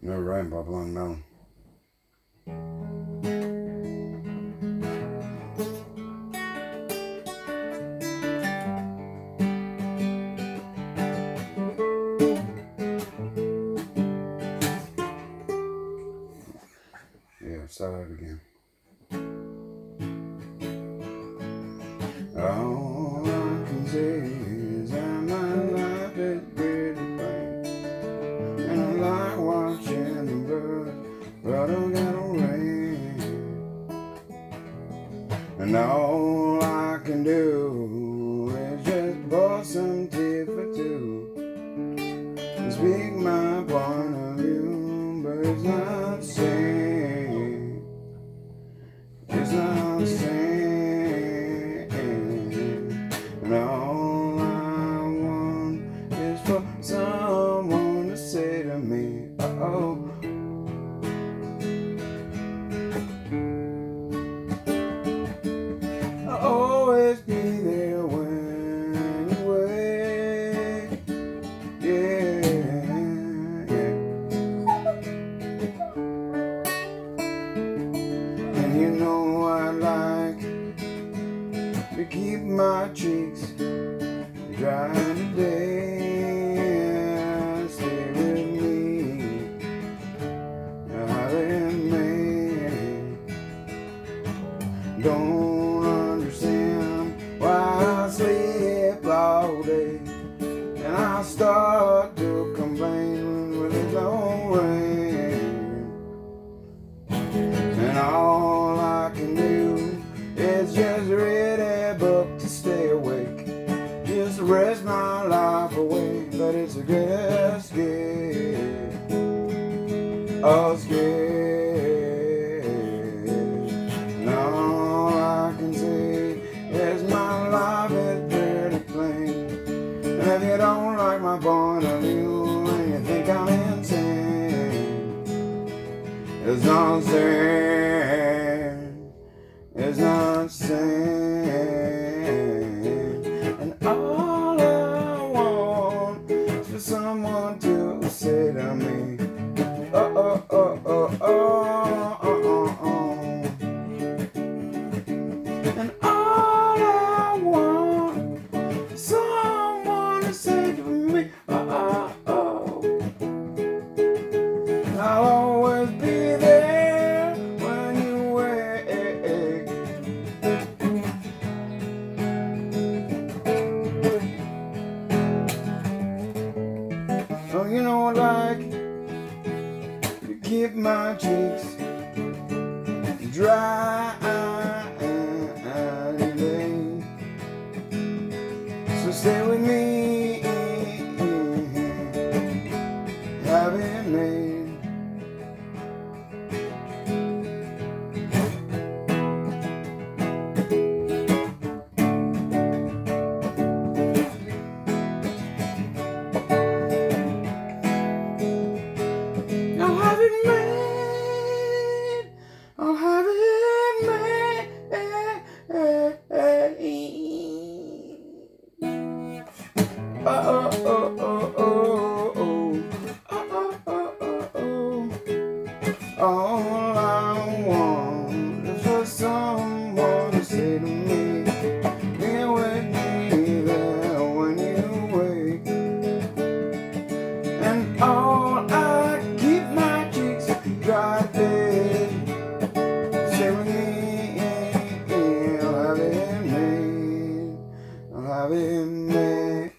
No rain by Blind Melon. Yeah, start that again. All do is just bust some tea for two. Speak my point of view, but it's not same. You know I like to keep my cheeks dry today. Stay with me, darling man. Don't A escape. And all I can say is my life is pretty plain. And if you don't like my point of view and you think I'm insane, it's not sane. It's not. You know I like to keep my cheeks dry. It made. Have it made. Oh, oh, oh, oh, oh, oh. Oh, oh, oh, oh, oh. In me.